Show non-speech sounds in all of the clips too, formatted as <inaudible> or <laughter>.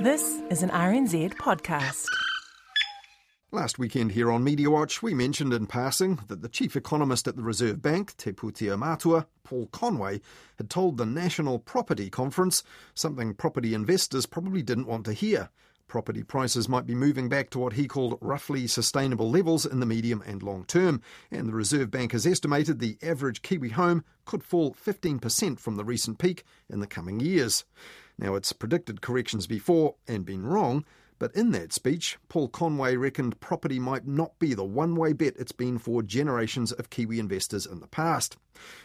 This is an RNZ podcast. Last weekend here on Media Watch, we mentioned in passing that the chief economist at the Reserve Bank, Te Pūtea Matua, Paul Conway, had told the National Property Conference something property investors probably didn't want to hear. Property prices might be moving back to what he called roughly sustainable levels in the medium and long term, and the Reserve Bank has estimated the average Kiwi home could fall 15% from the recent peak in the coming years. Now, it's predicted corrections before and been wrong, but in that speech, Paul Conway reckoned property might not be the one way bet it's been for generations of Kiwi investors in the past.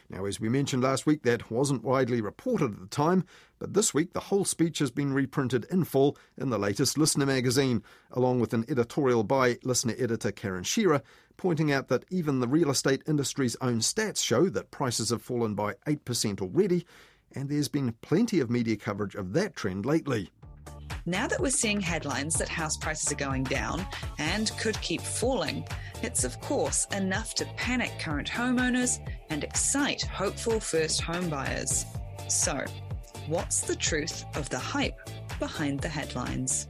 Now, as we mentioned last week, that wasn't widely reported at the time, but this week the whole speech has been reprinted in full in the latest Listener magazine, along with an editorial by Listener editor Karen Shearer, pointing out that even the real estate industry's own stats show that prices have fallen by 8% already, and there's been plenty of media coverage of that trend lately. Now that we're seeing headlines that house prices are going down and could keep falling, it's of course enough to panic current homeowners and excite hopeful first home buyers. So, what's the truth of the hype behind the headlines?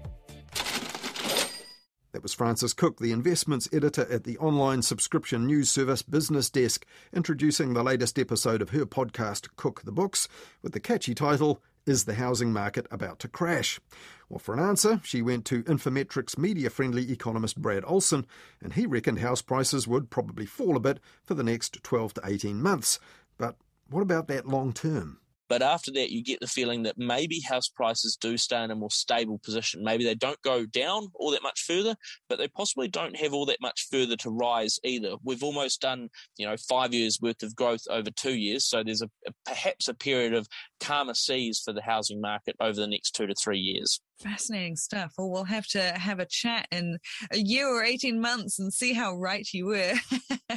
That was Frances Cook, the investments editor at the online subscription news service Business Desk, introducing the latest episode of her podcast, Cook the Books, with the catchy title, Is the Housing Market About to Crash? Well, for an answer, she went to Infometrics media friendly economist Brad Olson, and he reckoned house prices would probably fall a bit for the next 12 to 18 months. But what about that long term? But after that, you get the feeling that maybe house prices do stay in a more stable position. Maybe they don't go down all that much further, but they possibly don't have all that much further to rise either. We've almost done, you know, five years worth of growth over two years. So there's a, a perhaps a period of calmer seas for the housing market over the next two to three years. Fascinating stuff. Well, we'll have to have a chat in a year or 18 months and see how right you were.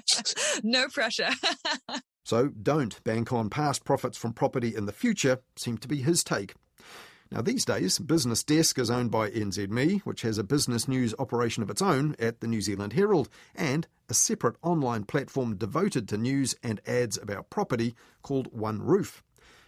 <laughs> no pressure. <laughs> So don't bank on past profits from property in the future, seemed to be his take. Now, these days, Business Desk is owned by NZME, which has a business news operation of its own at the New Zealand Herald, and a separate online platform devoted to news and ads about property called One Roof.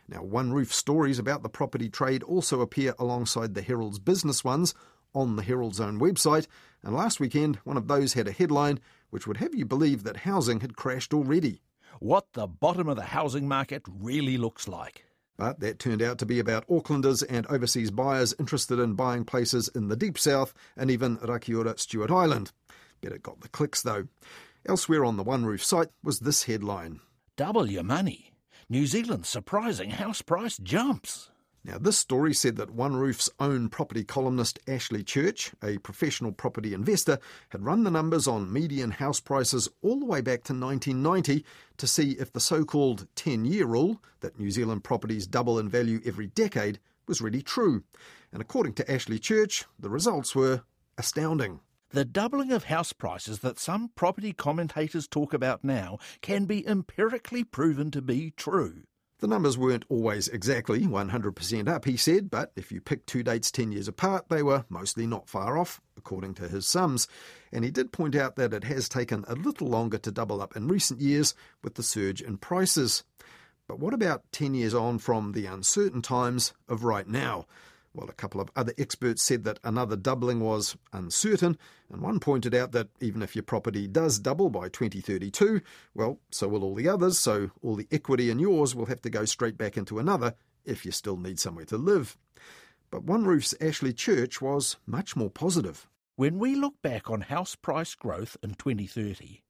Now, One Roof stories about the property trade also appear alongside the Herald's business ones on the Herald's own website, and last weekend one of those had a headline which would have you believe that housing had crashed already what the bottom of the housing market really looks like. But that turned out to be about Aucklanders and overseas buyers interested in buying places in the deep south and even Rakiura Stewart Island. Bet it got the clicks though. Elsewhere on the One Roof site was this headline Double your money. New Zealand's surprising house price jumps. Now, this story said that One Roof's own property columnist Ashley Church, a professional property investor, had run the numbers on median house prices all the way back to 1990 to see if the so called 10 year rule, that New Zealand properties double in value every decade, was really true. And according to Ashley Church, the results were astounding. The doubling of house prices that some property commentators talk about now can be empirically proven to be true. The numbers weren't always exactly 100% up, he said, but if you pick two dates 10 years apart, they were mostly not far off, according to his sums. And he did point out that it has taken a little longer to double up in recent years with the surge in prices. But what about 10 years on from the uncertain times of right now? Well, a couple of other experts said that another doubling was uncertain, and one pointed out that even if your property does double by 2032, well, so will all the others, so all the equity in yours will have to go straight back into another if you still need somewhere to live. But One Roof's Ashley Church was much more positive. When we look back on house price growth in 2030,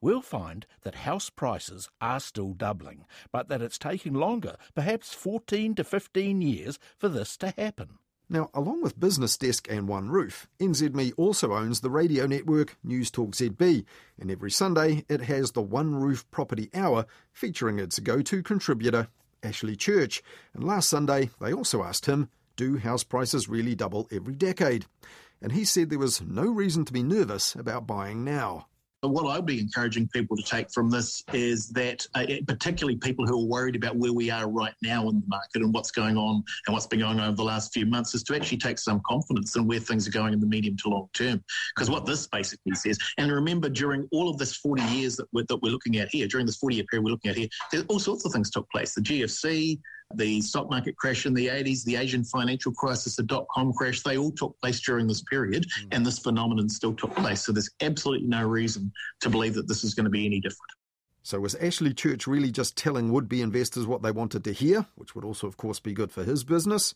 we'll find that house prices are still doubling, but that it's taking longer, perhaps 14 to 15 years, for this to happen. Now, along with Business Desk and One Roof, NZME also owns the radio network News Talk ZB, and every Sunday it has the One Roof Property Hour featuring its go to contributor, Ashley Church. And last Sunday they also asked him, Do house prices really double every decade? And he said there was no reason to be nervous about buying now what I'd be encouraging people to take from this is that, uh, particularly people who are worried about where we are right now in the market and what's going on and what's been going on over the last few months, is to actually take some confidence in where things are going in the medium to long term. Because what this basically says, and remember, during all of this 40 years that we're, that we're looking at here, during this 40 year period we're looking at here, all sorts of things took place. The GFC, The stock market crash in the 80s, the Asian financial crisis, the dot com crash, they all took place during this period, mm. and this phenomenon still took place. So there's absolutely no reason to believe that this is going to be any different. So was Ashley Church really just telling would be investors what they wanted to hear, which would also, of course, be good for his business?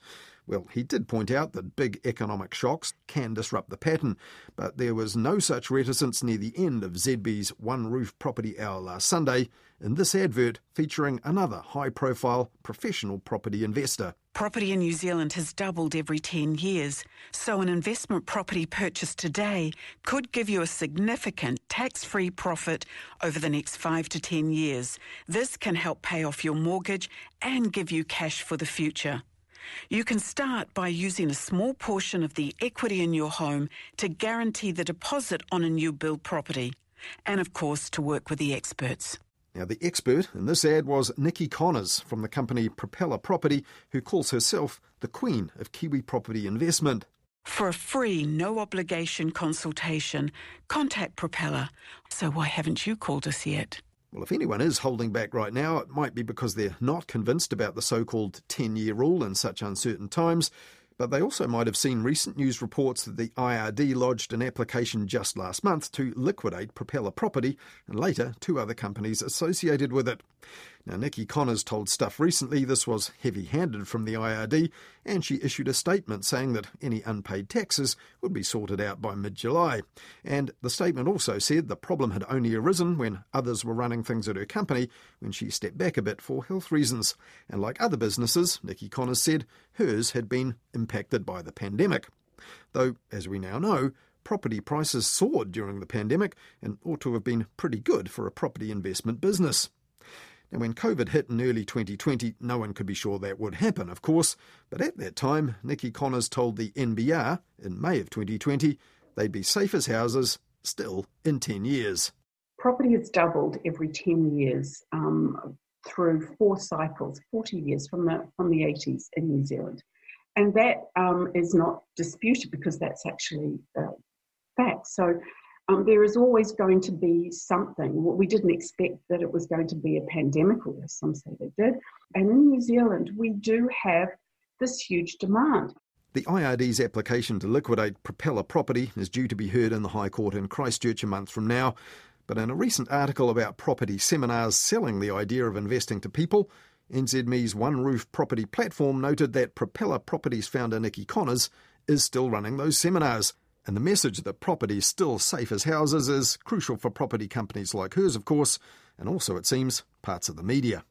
Well, he did point out that big economic shocks can disrupt the pattern, but there was no such reticence near the end of ZB's One Roof Property Hour last Sunday in this advert featuring another high profile professional property investor. Property in New Zealand has doubled every 10 years, so an investment property purchase today could give you a significant tax free profit over the next 5 to 10 years. This can help pay off your mortgage and give you cash for the future. You can start by using a small portion of the equity in your home to guarantee the deposit on a new build property, and of course, to work with the experts. Now, the expert in this ad was Nikki Connors from the company Propeller Property, who calls herself the queen of Kiwi property investment. For a free, no obligation consultation, contact Propeller. So, why haven't you called us yet? Well, if anyone is holding back right now, it might be because they're not convinced about the so called 10 year rule in such uncertain times. But they also might have seen recent news reports that the IRD lodged an application just last month to liquidate Propeller Property and later two other companies associated with it. Now, Nikki Connors told Stuff recently this was heavy handed from the IRD, and she issued a statement saying that any unpaid taxes would be sorted out by mid July. And the statement also said the problem had only arisen when others were running things at her company when she stepped back a bit for health reasons. And like other businesses, Nikki Connors said hers had been impacted by the pandemic. Though, as we now know, property prices soared during the pandemic and ought to have been pretty good for a property investment business. Now, when COVID hit in early 2020, no one could be sure that would happen, of course, but at that time, Nikki Connors told the NBR in May of 2020 they'd be safe as houses still in 10 years. Property has doubled every 10 years um, through four cycles, 40 years from the, from the 80s in New Zealand. And that um, is not disputed because that's actually uh, fact. So um, there is always going to be something. We didn't expect that it was going to be a pandemic, although some say they did. And in New Zealand, we do have this huge demand. The IRD's application to liquidate Propeller Property is due to be heard in the High Court in Christchurch a month from now. But in a recent article about property seminars selling the idea of investing to people, NZME's One Roof property platform noted that Propeller Properties founder Nikki Connors is still running those seminars. And the message that property is still safe as houses is crucial for property companies like hers, of course, and also, it seems, parts of the media.